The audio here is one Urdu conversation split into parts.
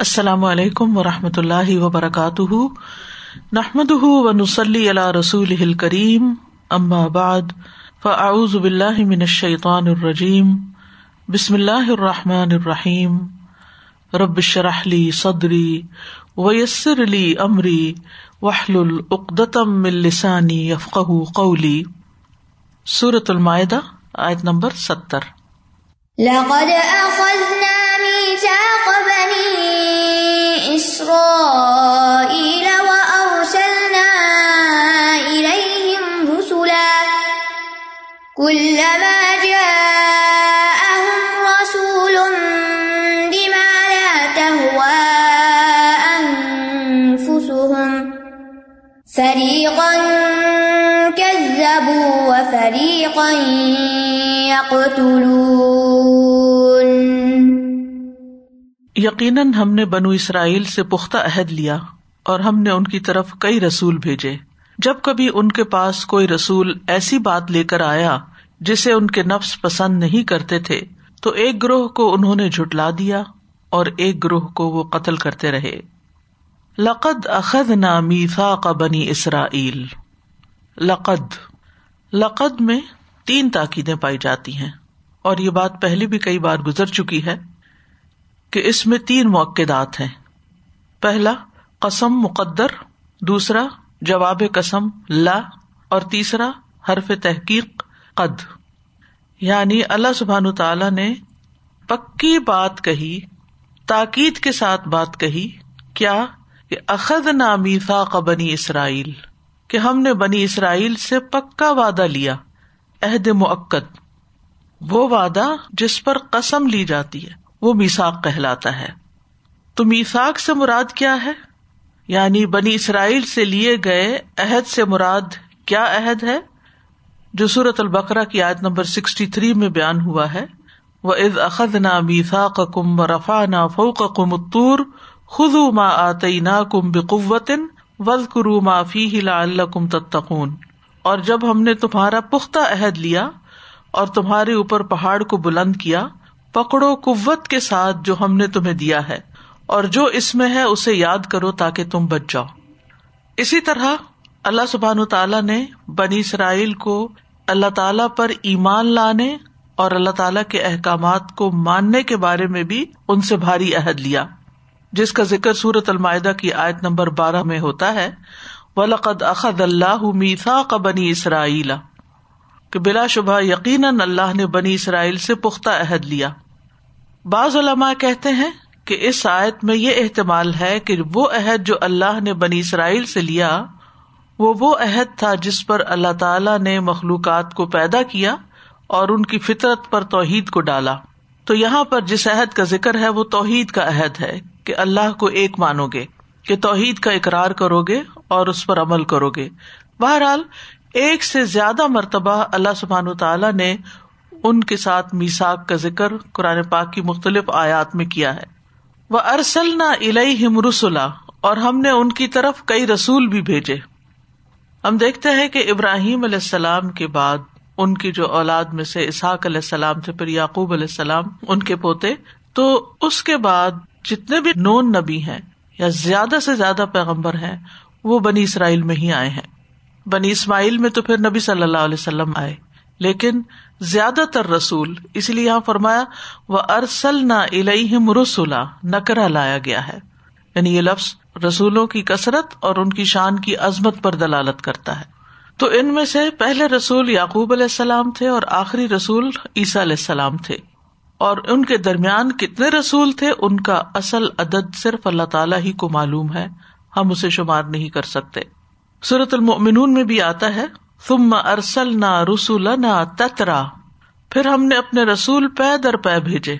السلام علیکم و رحمۃ اللہ وبرکاتہ۔ نحمد و نسلی اللہ رسول کریم بعد، فاعوذ باللہ من الشیطان الرجیم، بسم اللہ الرحمٰن الرحیم۔ ربش رحلی صدری ویسر علی عمری وحل العقدم السانی یفق قولی۔ صورت المائدہ، آیت نمبر ستر۔ لقد أخذنا ميثاق بني إسرائيل وأرسلنا إليهم رسلا كلما جاءهم رسول بما لا تهوى أنفسهم فريقا كذبوا وفريقا يقتلون یقیناً ہم نے بنو اسرائیل سے پختہ عہد لیا اور ہم نے ان کی طرف کئی رسول بھیجے۔ جب کبھی ان کے پاس کوئی رسول ایسی بات لے کر آیا جسے ان کے نفس پسند نہیں کرتے تھے، تو ایک گروہ کو انہوں نے جھٹلا دیا اور ایک گروہ کو وہ قتل کرتے رہے۔ لقد اخد نا میفا کا بنی اسرائیل۔ لقد لقد میں تین تاکیدیں پائی جاتی ہیں اور یہ بات پہلے بھی کئی بار گزر چکی ہے۔ کہ اس میں تین موقعات ہیں۔ پہلا، قسم مقدر، دوسرا، جواب قسم، لا، اور تیسرا، حرف تحقیق، قد۔ یعنی اللہ سبحان تعالی نے پکی بات کہی، تاکید کے ساتھ بات کہی، کیا؟ کہ اخذ نامیفا کا بنی اسرائیل، کہ ہم نے بنی اسرائیل سے پکا وعدہ لیا، عہد معقد وہ وعدہ جس پر قسم لی جاتی ہے۔ وہ میساک کہلاتا ہے۔ تو میساک سے مراد کیا ہے؟ یعنی بنی اسرائیل سے لیے گئے عہد سے مراد کیا عہد ہے؟ جو سورت البقرا کی عادت نمبر سکسٹی تھری میں بیان ہوا ہے۔ وہ از اخذ نا میسا کم رفا نا فوق کم اتور خز ما آتی نا کم بقوتن وز کرو ما فی ہلا اللہ کم تتقون۔ اور جب ہم نے تمہارا پختہ عہد لیا اور تمہارے اوپر پہاڑ کو بلند کیا پکڑو قوت کے ساتھ جو ہم نے تمہیں دیا ہے، اور جو اس میں ہے اسے یاد کرو تاکہ تم بچ جاؤ۔ اسی طرح اللہ سبحان تعالیٰ نے بنی اسرائیل کو اللہ تعالی پر ایمان لانے اور اللہ تعالی کے احکامات کو ماننے کے بارے میں بھی ان سے بھاری عہد لیا، جس کا ذکر سورت المائدہ کی آیت نمبر بارہ میں ہوتا ہے۔ ولقد اخد اللہ میسا کا بنی اسرائیل کہ بلا شبہ یقیناً اللہ نے بنی اسرائیل سے پختہ عہد لیا۔ بعض علماء کہتے ہیں کہ اس آیت میں یہ احتمال ہے کہ وہ عہد جو اللہ نے بنی اسرائیل سے لیا، وہ وہ عہد تھا جس پر اللہ تعالی نے مخلوقات کو پیدا کیا اور ان کی فطرت پر توحید کو ڈالا۔ تو یہاں پر جس عہد کا ذکر ہے، وہ توحید کا عہد ہے کہ اللہ کو ایک مانو گے، کہ توحید کا اقرار کرو گے اور اس پر عمل کرو گے۔ بہرحال، ایک سے زیادہ مرتبہ اللہ سبحان تعالیٰ نے ان کے ساتھ میساک کا ذکر قرآن پاک کی مختلف آیات میں کیا ہے۔ وہ ارسل نہ الم رسولا اور ہم نے ان کی طرف کئی رسول بھی بھیجے۔ ہم دیکھتے ہیں کہ ابراہیم علیہ السلام کے بعد ان کی جو اولاد میں سے اسحاق علیہ السلام تھے، پھر یعقوب علیہ السلام، ان کے پوتے، تو اس کے بعد جتنے بھی نون نبی ہیں یا زیادہ سے زیادہ پیغمبر ہیں، وہ بنی اسرائیل میں ہی آئے ہیں۔ بنی اسماعیل میں تو پھر نبی صلی اللہ علیہ وسلم آئے۔ لیکن زیادہ تر رسول، اس لیے یہاں فرمایا وہ ارسل نہ الہم رسولا نکرا لایا گیا ہے۔ یعنی یہ لفظ رسولوں کی کثرت اور ان کی شان کی عظمت پر دلالت کرتا ہے۔ تو ان میں سے پہلے رسول یعقوب علیہ السلام تھے اور آخری رسول عیسیٰ علیہ السلام تھے۔ اور ان کے درمیان کتنے رسول تھے، ان کا اصل عدد صرف اللہ تعالیٰ ہی کو معلوم ہے۔ ہم اسے شمار نہیں کر سکتے۔ صورت المؤمنون میں بھی آتا ہے تم ارسل نہ تترا۔ پھر ہم نے اپنے رسول پے در پے بھیجے۔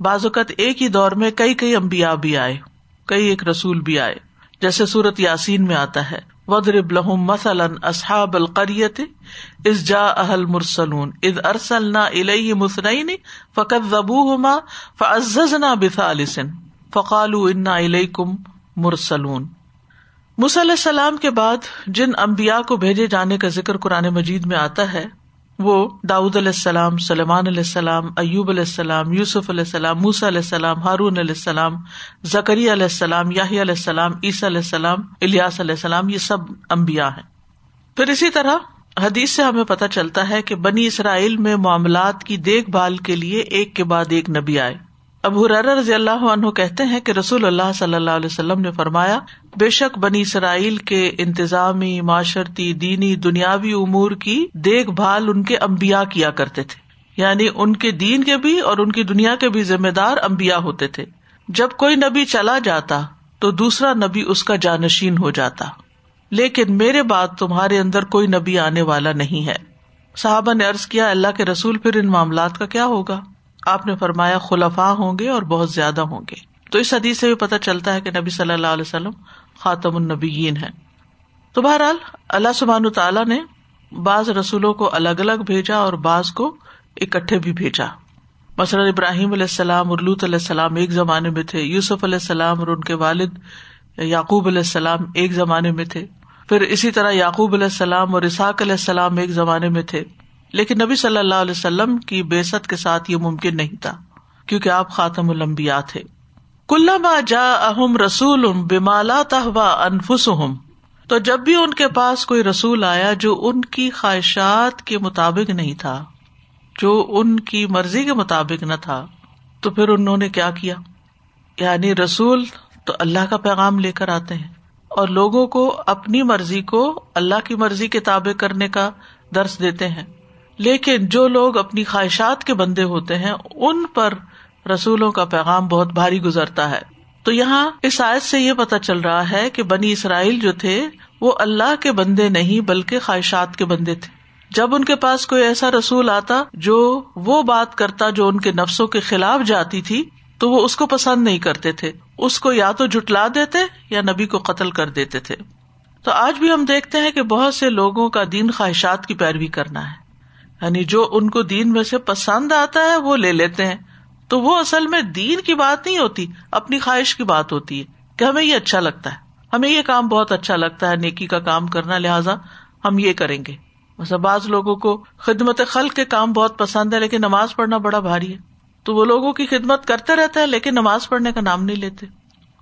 بعض اوقات ایک ہی دور میں کئی کئی امبیا بھی آئے، کئی ایک رسول بھی آئے۔ جیسے سورت یاسین میں آتا ہے ودرب لہم مثلاً اصحاب القریت از جا اہل مرسلون از ارسل نہ الہ مسنئی فقت زبو ہما فعز نہ بسالسن علیہ السلام کے بعد جن امبیا کو بھیجے جانے کا ذکر قرآن مجید میں آتا ہے وہ داود علیہ السلام سلمان علیہ السلام ایوب علیہ السلام یوسف علیہ السلام موس علیہ السلام ہارون علیہ السلام زکری علیہ السلام یاہی علیہ السلام عیسی علیہ السلام الیاس علیہ السلام یہ سب امبیا ہیں پھر اسی طرح حدیث سے ہمیں پتہ چلتا ہے کہ بنی اسرائیل میں معاملات کی دیکھ بھال کے لیے ایک کے بعد ایک نبی آئے اب حرار رضی اللہ عنہ کہتے ہیں کہ رسول اللہ صلی اللہ علیہ وسلم نے فرمایا، بے شک بنی اسرائیل کے انتظامی، معاشرتی، دینی، دنیاوی امور کی دیکھ بھال ان کے امبیا کیا کرتے تھے۔ یعنی ان کے دین کے بھی اور ان کی دنیا کے بھی ذمہ دار امبیا ہوتے تھے۔ جب کوئی نبی چلا جاتا تو دوسرا نبی اس کا جانشین ہو جاتا۔ لیکن میرے بات تمہارے اندر کوئی نبی آنے والا نہیں ہے۔ صحابہ نے ارض کیا، اللہ کے رسول پھر ان معاملات کا کیا ہوگا؟ آپ نے فرمایا خلفا ہوں گے اور بہت زیادہ ہوں گے۔ تو اس حدیث سے بھی پتہ چلتا ہے کہ نبی صلی اللہ علیہ وسلم خاطم النبیین ہے تو بہرحال اللہ سبحان تعالیٰ نے بعض رسولوں کو الگ الگ بھیجا اور بعض کو اکٹھے بھی بھیجا۔ مثلاً ابراہیم علیہ السلام اور لوت علیہ السلام ایک زمانے میں تھے، یوسف علیہ السلام اور ان کے والد یعقوب علیہ السلام ایک زمانے میں تھے۔ پھر اسی طرح یعقوب علیہ السلام اور اسحاق علیہ السلام ایک زمانے میں تھے۔ لیکن نبی صلی اللہ علیہ وسلم کی بےسط کے ساتھ یہ ممکن نہیں تھا، کیونکہ آپ خاتم المبیا تھے۔ کلّا جا اہم رسول بمالا تہوا انفس تو جب بھی ان کے پاس کوئی رسول آیا جو ان کی خواہشات کے مطابق نہیں تھا، جو ان کی مرضی کے مطابق نہ تھا، تو پھر انہوں نے کیا کیا؟ یعنی رسول تو اللہ کا پیغام لے کر آتے ہیں، اور لوگوں کو اپنی مرضی کو اللہ کی مرضی کے تابع کرنے کا درس دیتے ہیں۔ لیکن جو لوگ اپنی خواہشات کے بندے ہوتے ہیں، ان پر رسولوں کا پیغام بہت بھاری گزرتا ہے۔ تو یہاں اس آیت سے یہ پتا چل رہا ہے کہ بنی اسرائیل جو تھے، وہ اللہ کے بندے نہیں، بلکہ خواہشات کے بندے تھے۔ جب ان کے پاس کوئی ایسا رسول آتا جو وہ بات کرتا جو ان کے نفسوں کے خلاف جاتی تھی، تو وہ اس کو پسند نہیں کرتے تھے۔ اس کو یا تو جٹلا دیتے یا نبی کو قتل کر دیتے تھے۔ تو آج بھی ہم دیکھتے ہیں کہ بہت سے لوگوں کا دین خواہشات کی پیروی کرنا ہے۔ یعنی جو ان کو دین میں سے پسند آتا ہے وہ لے لیتے ہیں۔ تو وہ اصل میں دین کی بات نہیں ہوتی، اپنی خواہش کی بات ہوتی ہے کہ ہمیں یہ اچھا لگتا ہے۔ ہمیں یہ کام بہت اچھا لگتا ہے، نیکی کا کام کرنا، لہٰذا ہم یہ کریں گے۔ بعض لوگوں کو خدمت خلق کے کام بہت پسند ہے، لیکن نماز پڑھنا بڑا بھاری ہے۔ تو وہ لوگوں کی خدمت کرتے رہتے ہیں، لیکن نماز پڑھنے کا نام نہیں لیتے۔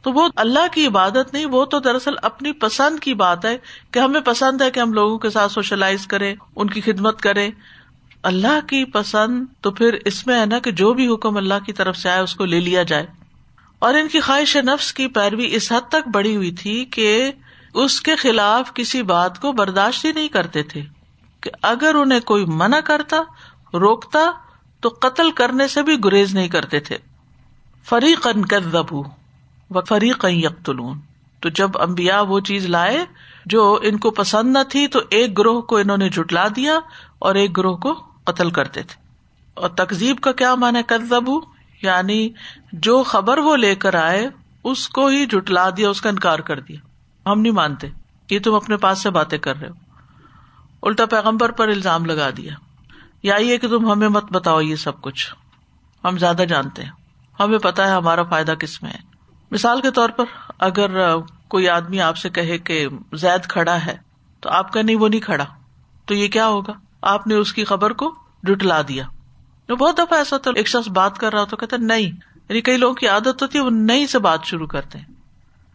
تو وہ اللہ کی عبادت نہیں، وہ تو دراصل اپنی پسند کی بات ہے کہ ہمیں پسند ہے کہ ہم لوگوں کے ساتھ سوشلائز کریں، ان کی خدمت کریں۔ اللہ کی پسند تو پھر اس میں ہے نا کہ جو بھی حکم اللہ کی طرف سے آئے اس کو لے لیا جائے۔ اور ان کی خواہش نفس کی پیروی اس حد تک بڑی ہوئی تھی کہ اس کے خلاف کسی بات کو برداشت ہی نہیں کرتے تھے کہ اگر انہیں کوئی منع کرتا، روکتا، تو قتل کرنے سے بھی گریز نہیں کرتے تھے۔ فریق و فریق یکتلون تو جب امبیا وہ چیز لائے جو ان کو پسند نہ تھی تو ایک گروہ کو انہوں نے جٹلا دیا اور ایک گروہ کو قتل کرتے تھے۔ اور تقزیب کا کیا مانا کزب یعنی جو خبر وہ لے کر آئے، اس کو ہی جٹلا دیا، اس کا انکار کر دیا۔ ہم نہیں مانتے یہ تم اپنے پاس سے باتیں کر رہے ہو۔ الٹا پیغمبر پر الزام لگا دیا۔ یا یہ کہ تم ہمیں مت بتاؤ یہ سب کچھ۔ ہم زیادہ جانتے ہیں۔ ہمیں پتا ہے ہمارا فائدہ کس میں ہے۔ مثال کے طور پر اگر کوئی آدمی آپ سے کہے کہ زید کھڑا ہے، تو آپ کا نہیں، وہ نہیں کھڑا، تو یہ کیا ہوگا؟ آپ نے اس کی خبر کو جٹلا دیا۔ بہت دفعہ ایسا ہوتا ایک شخص بات کر رہا تو کہتا نہیں۔ یعنی کئی لوگوں کی عادت ہوتی ہے وہ نئی سے بات شروع کرتے ہیں۔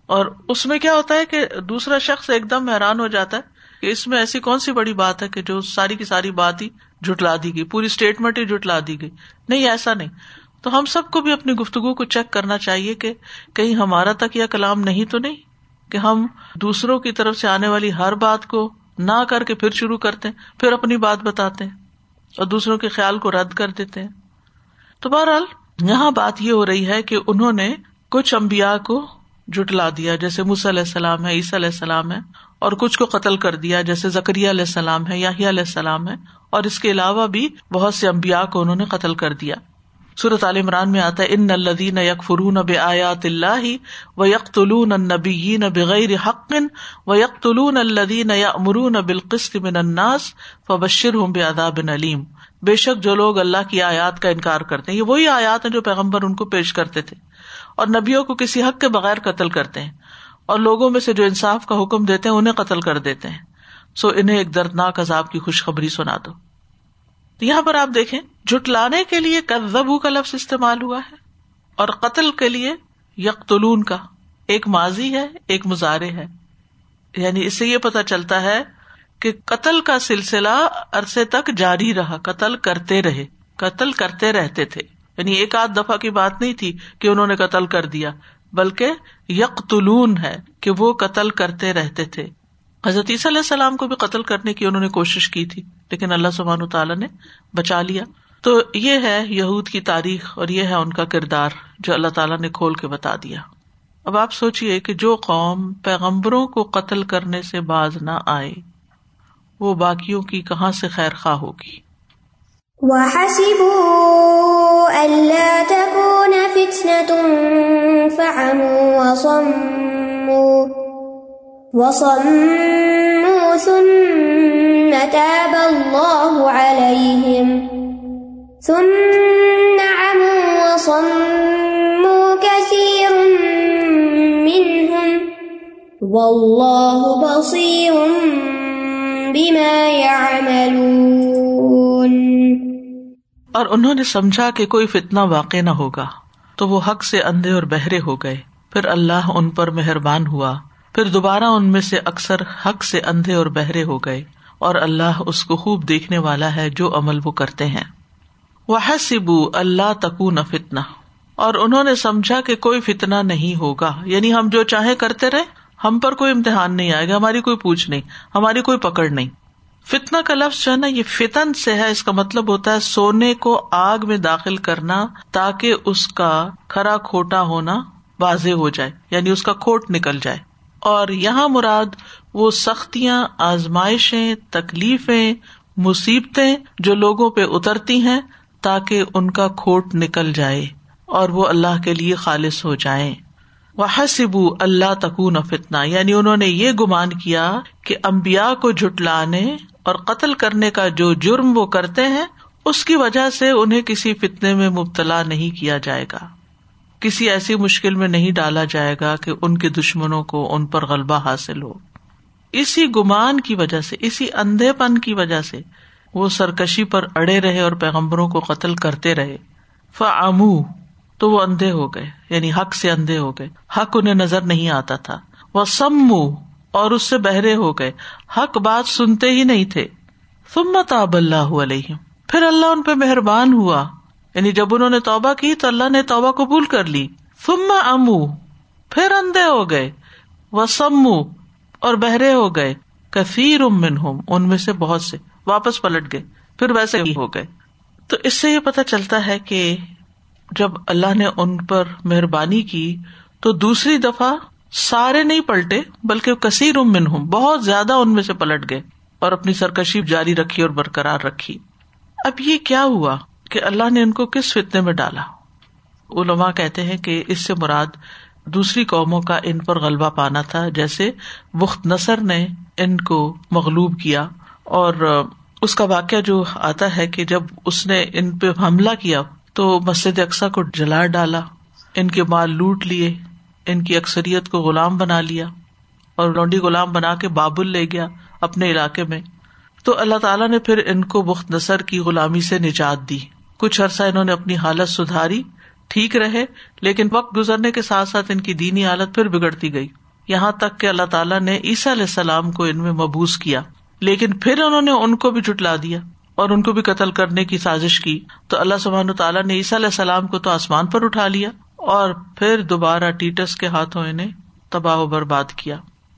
اور اس میں کیا ہوتا ہے کہ دوسرا شخص ایک دم حیران ہو جاتا ہے کہ اس میں ایسی کون سی بڑی بات ہے کہ جو ساری کی ساری بات ہی جٹلا دی گئی، پوری اسٹیٹمنٹ ہی جٹلا دی گئی۔ نہیں، ایسا نہیں۔ تو ہم سب کو بھی اپنی گفتگو کو چیک کرنا چاہیے کہ کہیں ہمارا تک یا کلام نہیں تو نہیں؟ کہ ہم دوسروں کی طرف سے آنے والی ہر بات کو نہ کر کے پھر شروع کرتے پھر اپنی بات بتاتے ہیں اور دوسروں کے خیال کو رد کر دیتے ہیں۔ تو بہرحال، یہاں بات یہ ہو رہی ہے کہ انہوں نے کچھ امبیا کو جٹلا دیا، جیسے مس علیہ السلام ہے، عیسی علیہ السلام ہے، اور کچھ کو قتل کر دیا، جیسے زکری علیہ السلام ہے یا علیہ السلام ہے، اور اس کے علاوہ بھی بہت سے امبیا کو انہوں نے قتل کر دیا۔ صورت عال عمران میں آتا ہے، ان الدین یکفرون بے آیات اللہ و یک طلون بغیر حقن و یکتلون الدین یا امرون بالقست من الناس فبشر ہوں بے اداب علیم. بے شک جو لوگ اللہ کی آیات کا انکار کرتے ہیں، یہ وہی آیات ہیں جو پیغمبر ان کو پیش کرتے تھے اور نبیوں کو کسی حق کے بغیر قتل کرتے ہیں اور لوگوں میں سے جو انصاف کا حکم دیتے ہیں، انہیں قتل کر دیتے ہیں۔ سو انہیں ایک دردناک عذاب کی خوشخبری سنا دو۔ یہاں پر آپ دیکھیں جٹلانے کے لیے کدبو کا لفظ استعمال ہوا ہے اور قتل کے لیے یکتلون کا، ایک ماضی ہے، ایک مظاہرے ہے۔ یعنی اس سے یہ پتا چلتا ہے کہ قتل کا سلسلہ عرصے تک جاری رہا، قتل کرتے رہے، قتل کرتے رہتے تھے۔ یعنی ایک آدھ دفعہ کی بات نہیں تھی کہ انہوں نے قتل کر دیا، بلکہ یکتلون ہے کہ وہ قتل کرتے رہتے تھے۔ حضرت علیہ السلام کو بھی قتل کرنے کی انہوں نے کوشش کی تھی، لیکن اللہ سبحان تعالیٰ نے بچا لیا۔ تو یہ ہے یہود کی تاریخ اور یہ ہے ان کا کردار جو اللہ تعالیٰ نے کھول کے بتا دیا۔ اب آپ سوچیے کہ جو قوم پیغمبروں کو قتل کرنے سے باز نہ آئے، وہ باقیوں کی کہاں سے خیر خواہ ہوگی؟ تاب الله عليهم. ثم عموا وصموا كثير منهم. والله بصير بما يعملون. اور انہوں نے سمجھا کہ کوئی فتنا واقع نہ ہوگا، تو وہ حق سے اندھے اور بہرے ہو گئے، پھر اللہ ان پر مہربان ہوا۔ پھر دوبارہ ان میں سے اکثر حق سے اندھے اور بہرے ہو گئے اور اللہ اس کو خوب دیکھنے والا ہے جو عمل وہ کرتے ہیں۔ وہ سبو اللہ تکو نہ فتنا اور انہوں نے سمجھا کہ کوئی فتنا نہیں ہوگا۔ یعنی ہم جو چاہے کرتے رہے، ہم پر کوئی امتحان نہیں آئے گا، ہماری کوئی پوچھ نہیں، ہماری کوئی پکڑ نہیں۔ فتنا کا لفظ جو ہے نا، یہ فتن سے ہے، اس کا مطلب ہوتا ہے سونے کو آگ میں داخل کرنا تاکہ اس کا کھرا کھوٹا ہونا واضح ہو جائے یعنی اس کا کھوٹ نکل جائے۔ اور یہاں مراد وہ سختیاں، آزمائشیں، تکلیفیں، مصیبتیں جو لوگوں پہ اترتی ہیں تاکہ ان کا کھوٹ نکل جائے اور وہ اللہ کے لیے خالص ہو جائے وہ حسبو اللہ تکون فتنا یعنی انہوں نے یہ گمان کیا کہ امبیا کو جٹلانے اور قتل کرنے کا جو جرم وہ کرتے ہیں، اس کی وجہ سے انہیں کسی فتنے میں مبتلا نہیں کیا جائے گا۔ کسی ایسی مشکل میں نہیں ڈالا جائے گا کہ ان کے دشمنوں کو ان پر غلبہ حاصل ہو۔ اسی گمان کی وجہ سے، اسی اندھے پن کی وجہ سے وہ سرکشی پر اڑے رہے اور پیغمبروں کو قتل کرتے رہے۔ فعم تو وہ اندھے ہو گئے یعنی حق سے اندھے ہو گئے۔ حق انہیں نظر نہیں آتا تھا۔ وہ سمو اور اس سے بہرے ہو گئے۔ حق بات سنتے ہی نہیں تھے۔ سمت آب اللہ علیہ پھر اللہ ان پہ مہربان ہوا۔ یعنی جب انہوں نے توبہ کی تو اللہ نے توبہ قبول کر لی۔ فما امو، پھر اندھے ہو گئے۔ وہ سمو اور بہرے ہو گئے۔ کثیر امن ہوم ان میں سے بہت سے۔ واپس پلٹ گئے، پھر ویسے ہی ہو گئے۔ تو اس سے یہ پتا چلتا ہے کہ جب اللہ نے ان پر مہربانی کی تو دوسری دفعہ سارے نہیں پلٹے، بلکہ کثیر امن ہوں بہت زیادہ ان میں سے پلٹ گئے اور اپنی سرکشی جاری رکھی اور برقرار رکھی۔ اب یہ کیا ہوا؟ کہ اللہ نے ان کو کس فتنے میں ڈالا؟ علما کہتے ہیں کہ اس سے مراد دوسری قوموں کا ان پر غلبہ پانا تھا، جیسے بخت نصر نے ان کو مغلوب کیا، اور اس کا واقعہ جو آتا ہے کہ جب اس نے ان پہ حملہ کیا تو مسجد اقسا کو جلا ڈالا، ان کے مال لوٹ لیے، ان کی اکثریت کو غلام بنا لیا، اور لونڈی غلام بنا کے بابل لے گیا اپنے علاقے میں۔ تو اللہ تعالیٰ نے پھر ان کو بخت نصر کی غلامی سے نجات دی۔ کچھ عرصہ انہوں نے اپنی حالت سدھاری، ٹھیک رہے، لیکن وقت گزرنے کے ساتھ ساتھ ان کی دینی حالت پھر بگڑتی گئی۔ یہاں تک کہ اللہ تعالیٰ نے عیسیٰ علیہ السلام کو ان میں مبوس کیا۔ لیکن پھر انہوں نے ان کو بھی جٹلا دیا اور ان کو بھی قتل کرنے کی سازش کی۔ تو اللہ سبحان تعالیٰ نے عیسیٰ علیہ السلام کو تو آسمان پر اٹھا لیا اور پھر دوبارہ ٹیٹس کے ہاتھوں انہیں تباہ و برباد کیا۔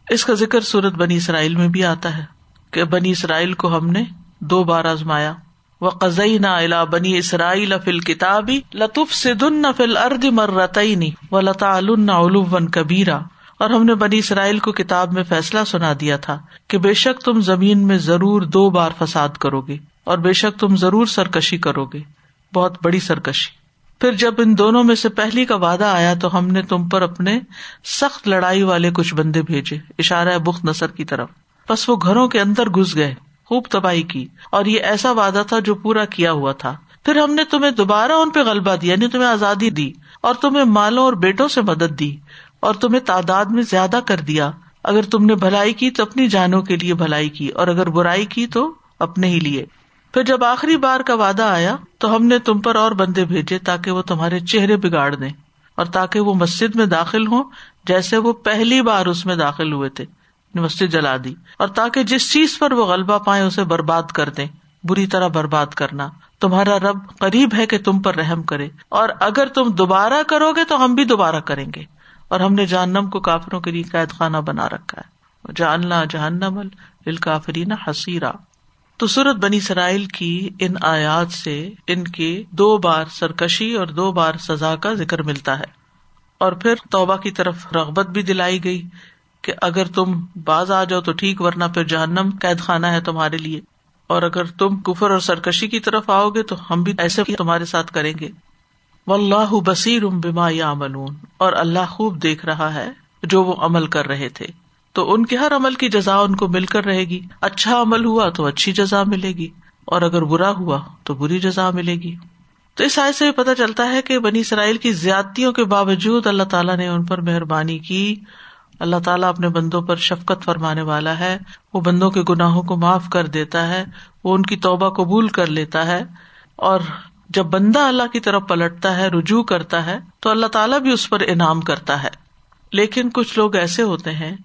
اس کا ذکر سورت بنی اسرائیل میں بھی آتا ہے کہ بنی اسرائیل کو ہم نے دو بار آزمایا۔ و قزئی نہ الا بنی اسرائیل فل کتابی لطف سے دن فل ارد مرتعینی و لتا علوم کبیرا۔ اور ہم نے بنی اسرائیل کو کتاب میں فیصلہ سنا دیا تھا کہ بے شک تم زمین میں ضرور دو بار فساد کرو گے اور بے شک تم ضرور سرکشی کرو گے۔ بہت بڑی سرکشی۔ پھر جب ان دونوں میں سے پہلی کا وعدہ آیا تو ہم نے تم پر اپنے سخت لڑائی والے کچھ بندے بھیجے، اشارہ بخت نصر کی طرف۔ بس وہ گھروں کے اندر گھس گئے۔ خوب تباہی کی اور یہ ایسا وعدہ تھا جو پورا کیا ہوا تھا۔ پھر ہم نے تمہیں دوبارہ ان پہ غلبہ دیا یعنی تمہیں آزادی دی اور تمہیں مالوں اور بیٹوں سے مدد دی اور تمہیں تعداد میں زیادہ کر دیا۔ اگر تم نے بھلائی کی تو اپنی جانوں کے لیے بھلائی کی اور اگر برائی کی تو اپنے ہی لیے۔ پھر جب آخری بار کا وعدہ آیا تو ہم نے تم پر اور بندے بھیجے تاکہ وہ تمہارے چہرے بگاڑ دیں اور تاکہ وہ مسجد میں داخل ہوں جیسے وہ پہلی بار اس میں داخل ہوئے تھے۔ مسجد جلا دی اور تاکہ جس چیز پر وہ غلبہ پائے اسے برباد کر دیں، بری طرح برباد کرنا۔ تمہارا رب قریب ہے کہ تم پر رحم کرے، اور اگر تم دوبارہ کرو گے تو ہم بھی دوبارہ کریں گے۔ اور ہم نے جہنم کو کافروں کے لیے قید خانہ بنا رکھا ہے۔ جاننا جہنم الکافرین حسیرا تو سورت بنی سرائل کی ان آیات سے ان کی دو بار سرکشی اور دو بار سزا کا ذکر ملتا ہے۔ اور پھر توبہ کی طرف رغبت بھی دلائی گئی۔ کہ اگر تم باز آ جاؤ تو ٹھیک، ورنہ پھر جہنم قید خانہ ہے تمہارے لیے۔ اور اگر تم کفر اور سرکشی کی طرف آؤ گے تو ہم بھی ایسے تمہارے ساتھ کریں گے۔ و اللہ بصیر بما یا ملون اور اللہ خوب دیکھ رہا ہے جو وہ عمل کر رہے تھے۔ تو ان کے ہر عمل کی جزا ان کو مل کر رہے گی۔ اچھا عمل ہوا تو اچھی جزا ملے گی۔ اور اگر برا ہوا تو بری جزا ملے گی۔ تو اس آئے سے پتا چلتا ہے کہ بنی اسرائیل کی زیادتیوں کے باوجود اللہ تعالیٰ نے ان پر مہربانی کی۔ اللہ تعالیٰ اپنے بندوں پر شفقت فرمانے والا ہے۔ وہ بندوں کے گناہوں کو معاف کر دیتا ہے، وہ ان کی توبہ قبول کر لیتا ہے۔ اور جب بندہ اللہ کی طرف پلٹتا ہے، رجوع کرتا ہے، تو اللہ تعالیٰ بھی اس پر انعام کرتا ہے۔ لیکن کچھ لوگ ایسے ہوتے ہیں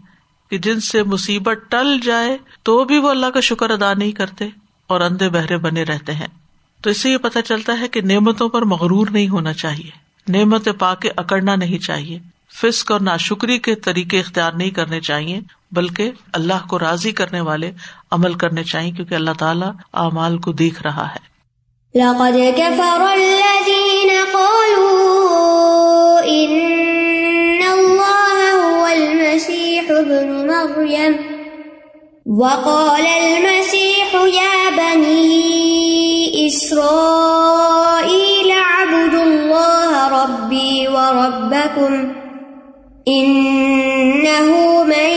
کہ جن سے مصیبت ٹل جائے تو بھی وہ اللہ کا شکر ادا نہیں کرتے اور اندھے بہرے بنے رہتے ہیں۔ تو اس سے یہ پتا چلتا ہے کہ نعمتوں پر مغرور نہیں ہونا چاہیے۔ نعمت پا کے اکڑنا نہیں چاہیے۔ فسک اور ناشکری کے طریقے اختیار نہیں کرنے چاہیے، بلکہ اللہ کو راضی کرنے والے عمل کرنے چاہیے، کیونکہ اللہ تعالیٰ اعمال کو دیکھ رہا ہے۔ لقد كفر الذين قالوا إن الله هو المسيح ابن مريم. وقال المسيح يا بني إسرائيل اعبدوا الله ربي وربكم. إنه من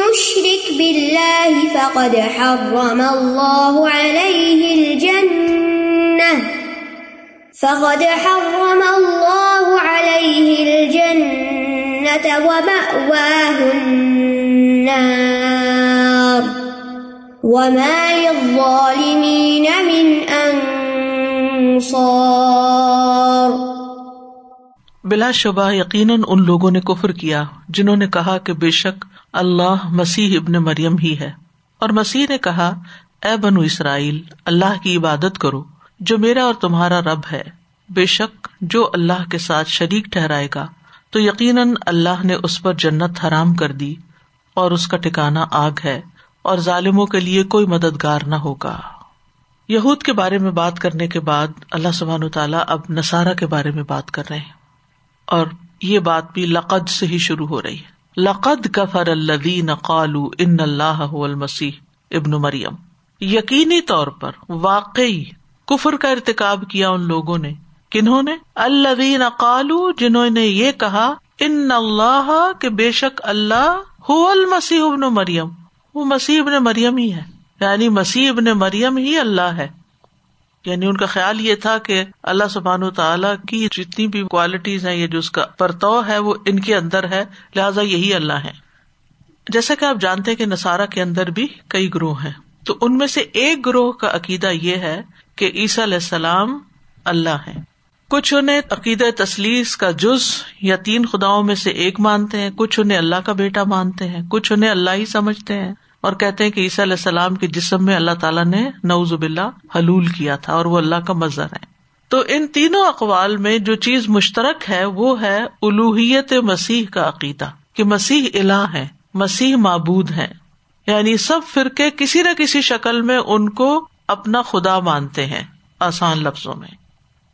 يشرك بالله فقد حرم الله عليه الجنة. فقد حرم الله عليه الجنة ومأواه النار. وما للظالمين من أنصار. بلا شبہ یقیناً ان لوگوں نے کفر کیا جنہوں نے کہا کہ بے شک اللہ مسیح ابن مریم ہی ہے۔ اور مسیح نے کہا، اے بنو اسرائیل، اللہ کی عبادت کرو، جو میرا اور تمہارا رب ہے۔ بے شک جو اللہ کے ساتھ شریک ٹھہرائے گا، تو یقیناً اللہ نے اس پر جنت حرام کر دی اور اس کا ٹھکانا آگ ہے اور ظالموں کے لیے کوئی مددگار نہ ہوگا۔ یہود کے بارے میں بات کرنے کے بعد اللہ سبحان تعالیٰ اب نسارا کے بارے میں بات کر رہے ہیں۔ اور یہ بات بھی لقد سے ہی شروع ہو رہی ہے۔ لقد کفر الدین قالو ان اللہ المسیح ابن مریم۔ یقینی طور پر واقعی کفر کا ارتقاب کیا ان لوگوں نے۔ کنہوں نے؟ الدین قالو جنہوں نے یہ کہا، ان اللہ کے بے شک اللہ ہو المسیح ابن مریم۔ وہ مسیح ابن مریم ہی ہے۔ یعنی مسیح ابن مریم ہی اللہ ہے۔ یعنی ان کا خیال یہ تھا کہ اللہ سبحان تعالیٰ کی جتنی بھی کوالٹیز ہیں، یہ جو اس کا پرتو ہے، وہ ان کے اندر ہے، لہٰذا یہی اللہ ہے جیسا کہ آپ جانتے کہ نسارا کے اندر بھی کئی گروہ ہیں۔ تو ان میں سے ایک گروہ کا عقیدہ یہ ہے کہ عیسیٰ علیہ السلام اللہ ہے کچھ انہیں عقید تسلیس کا جز یا تین خداؤں میں سے ایک مانتے ہیں، کچھ انہیں اللہ کا بیٹا مانتے ہیں، کچھ انہیں اللہ ہی سمجھتے ہیں۔ اور کہتے ہیں کہ عیسیٰ علیہ السلام کے جسم میں اللہ تعالیٰ نے نوز اللہ حلول کیا تھا اور وہ اللہ کا مظہر ہے۔ تو ان تینوں اقوال میں جو چیز مشترک ہے وہ ہے الوحیت مسیح کا عقیدہ، کہ مسیح الہ ہے، مسیح معبود ہے۔ یعنی سب فرقے کسی نہ کسی شکل میں ان کو اپنا خدا مانتے ہیں، آسان لفظوں میں۔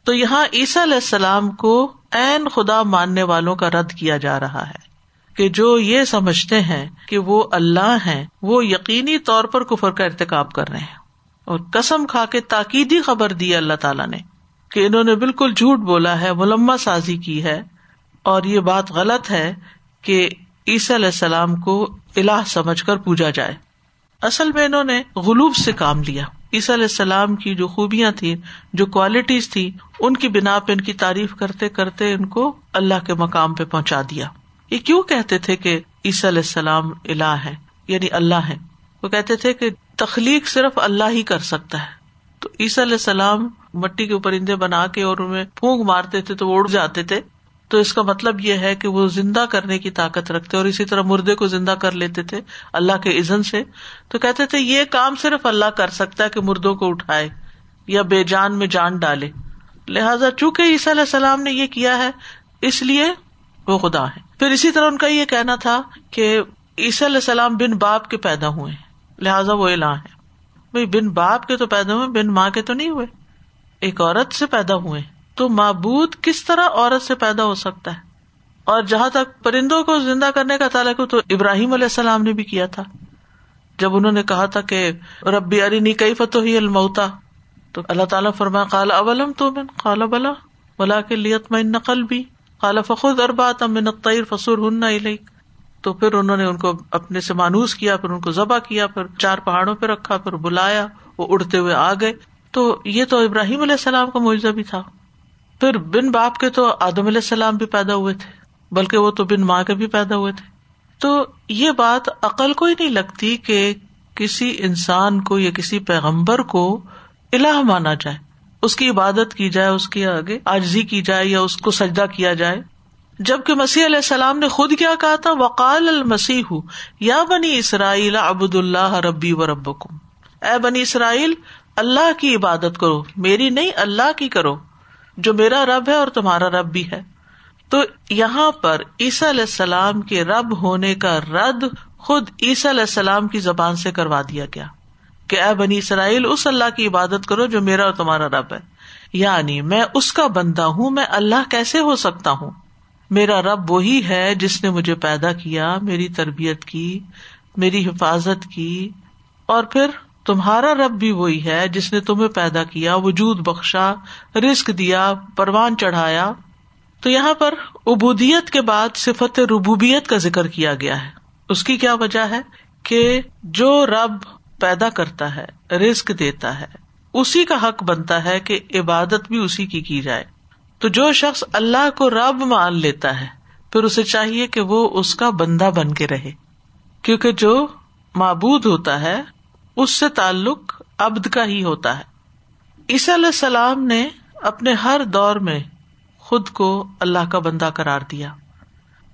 تو یہاں عیسیٰ علیہ السلام کو این خدا ماننے والوں کا رد کیا جا رہا ہے۔ کہ جو یہ سمجھتے ہیں کہ وہ اللہ ہیں، وہ یقینی طور پر کفر کا ارتقاب کر رہے ہیں۔ اور قسم کھا کے تاکیدی خبر دی اللہ تعالیٰ نے کہ انہوں نے بالکل جھوٹ بولا ہے، ملما سازی کی ہے۔ اور یہ بات غلط ہے کہ عیسی علیہ السلام کو الہ سمجھ کر پوجا جائے۔ اصل میں انہوں نے غلوب سے کام لیا۔ عیسی علیہ السلام کی جو خوبیاں تھیں، جو کوالٹیز تھی ان کی بنا پہ ان کی تعریف کرتے کرتے ان کو اللہ کے مقام پہ پہنچا دیا۔ یہ کیوں کہتے تھے کہ عیسی علیہ السلام اللہ ہے؟ یعنی اللہ ہے۔ وہ کہتے تھے کہ تخلیق صرف اللہ ہی کر سکتا ہے۔ تو عیسی علیہ السلام مٹی کے اوپر اندے بنا کے اور انہیں پھونک مارتے تھے تو وہ اڑ جاتے تھے۔ تو اس کا مطلب یہ ہے کہ وہ زندہ کرنے کی طاقت رکھتے اور اسی طرح مردے کو زندہ کر لیتے تھے اللہ کے عزن سے۔ تو کہتے تھے یہ کام صرف اللہ کر سکتا ہے کہ مردوں کو اٹھائے یا بے جان میں جان ڈالے۔ لہٰذا چونکہ عیسی علیہ السلام نے یہ کیا ہے، اس لیے وہ خدا ہے۔ پھر اسی طرح ان کا یہ کہنا تھا کہ عیسی علیہ السلام بن باپ کے پیدا ہوئے، لہٰذا وہ اعلان ہے بھائی بن باپ کے تو پیدا ہوئے، بن ماں کے تو نہیں ہوئے۔ ایک عورت سے پیدا ہوئے۔ تو معبود کس طرح عورت سے پیدا ہو سکتا ہے؟ اور جہاں تک پرندوں کو زندہ کرنے کا تعلق تو ابراہیم علیہ السلام نے بھی کیا تھا۔ جب انہوں نے کہا تھا کہ ربی ارینی کئی فتح ہی المتا تو اللہ تعالیٰ فرما کالا اولم تو من کالا بلا بلا کے لیت میں نقل بھی کالا فخود اربات امن طیر فصور ہن تو پھر انہوں نے ان کو اپنے سے مانوس کیا، پھر ان کو ذبح کیا، پھر چار پہاڑوں پہ رکھا، پھر بلایا، وہ اڑتے ہوئے آ گئے۔ تو یہ تو ابراہیم علیہ السلام کا معاوضہ بھی تھا۔ پھر بن باپ کے تو آدم علیہ السلام بھی پیدا ہوئے تھے، بلکہ وہ تو بن ماں کے بھی پیدا ہوئے تھے۔ تو یہ بات عقل کو ہی نہیں لگتی کہ کسی انسان کو یا کسی پیغمبر کو الہ مانا جائے۔ اس کی عبادت کی جائے، اس کے آگے آجزی کی جائے یا اس کو سجدہ کیا جائے۔ جبکہ مسیح علیہ السلام نے خود کیا کہا تھا، وقال المسیح یا بنی اسرائیل ابد اللہ ربی و رب اے بنی اسرائیل، اللہ کی عبادت کرو، میری نہیں، اللہ کی کرو، جو میرا رب ہے اور تمہارا رب بھی ہے۔ تو یہاں پر عیسی علیہ السلام کے رب ہونے کا رد خود عیسی علیہ السلام کی زبان سے کروا دیا گیا۔ کہ اے بنی اسرائیل، اس اللہ کی عبادت کرو جو میرا اور تمہارا رب ہے۔ یعنی میں اس کا بندہ ہوں، میں اللہ کیسے ہو سکتا ہوں؟ میرا رب وہی ہے جس نے مجھے پیدا کیا، میری تربیت کی، میری حفاظت کی۔ اور پھر تمہارا رب بھی وہی ہے جس نے تمہیں پیدا کیا، وجود بخشا رسک دیا، پروان چڑھایا۔ تو یہاں پر ابودیت کے بعد صفت ربوبیت کا ذکر کیا گیا ہے۔ اس کی کیا وجہ ہے؟ کہ جو رب پیدا کرتا ہے رسک دیتا ہے۔ اسی کا حق بنتا ہے کہ عبادت بھی اسی کی کی جائے۔ تو جو شخص اللہ کو رب مان لیتا ہے، پھر اسے چاہیے کہ وہ اس کا بندہ بن کے رہے۔ کیونکہ جو معبود ہوتا ہے، اس سے تعلق ابد کا ہی ہوتا ہے۔ عیسی علیہ السلام نے اپنے ہر دور میں خود کو اللہ کا بندہ کرار دیا۔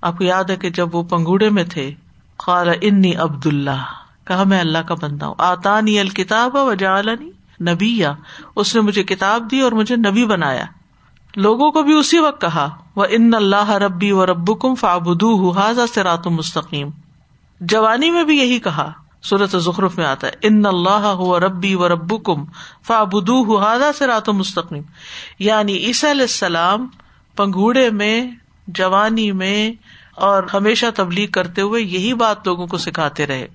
آپ کو یاد ہے کہ جب وہ پنگوڑے میں تھے خال انی عبد اللہ کہا میں اللہ کا بندہ ہوں۔ آتانی الکتاب و نبی یا اس نے مجھے کتاب دی اور مجھے نبی بنایا۔ لوگوں کو بھی اسی وقت کہا وہ ان اللہ ربی و رب کم فابدو حاضا سے مستقیم جوانی میں بھی یہی کہا صورت ظخرف میں آتا ہے ان اللہ ربی و رب کم فابدو حاضا سے مستقیم یعنی عیسی علیہ السلام پنگوڑے میں، جوانی میں اور ہمیشہ تبلیغ کرتے ہوئے یہی بات لوگوں کو سکھاتے رہے۔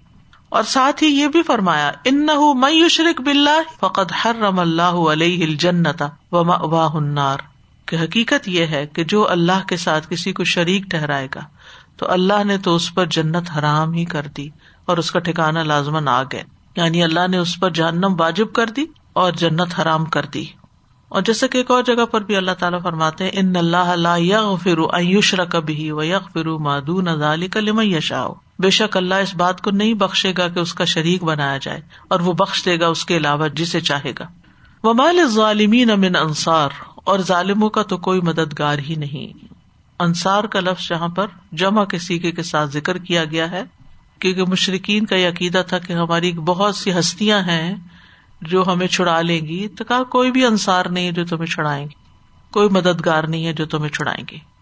اور ساتھ ہی یہ بھی فرمایا ان نہ شرک بلّہ فقط ہر رم اللہ علیہ الجنتا و واہ النار۔ کہ حقیقت یہ ہے کہ جو اللہ کے ساتھ کسی کو شریک ٹہرائے گا، تو اللہ نے تو اس پر جنت حرام ہی کر دی اور اس کا ٹھکانا لازمن آ گئے۔ یعنی اللہ نے اس پر جہنم واجب کر دی اور جنت حرام کر دی۔ اور جیسے کہ ایک اور جگہ پر بھی اللہ تعالیٰ فرماتے ان اللہ یغ فرو ایوش رقبی و یغ فرو مادون ازالی کا لم بے شک اللہ اس بات کو نہیں بخشے گا کہ اس کا شریک بنایا جائے اور وہ بخش دے گا اس کے علاوہ جسے چاہے گا۔ وہ مال ظالمین امن انصار اور ظالموں کا تو کوئی مددگار ہی نہیں۔ انصار کا لفظ جہاں پر جمع کے سیکے کے ساتھ ذکر کیا گیا ہے، کیونکہ مشرقین کا یہ عقیدہ تھا کہ ہماری بہت سی ہستیاں ہیں جو ہمیں چھڑا لیں گی، تو کہا کوئی بھی انصار نہیں ہے جو تمہیں چھڑائیں گے۔ کوئی مددگار نہیں ہے جو تمہیں چھڑائیں گے۔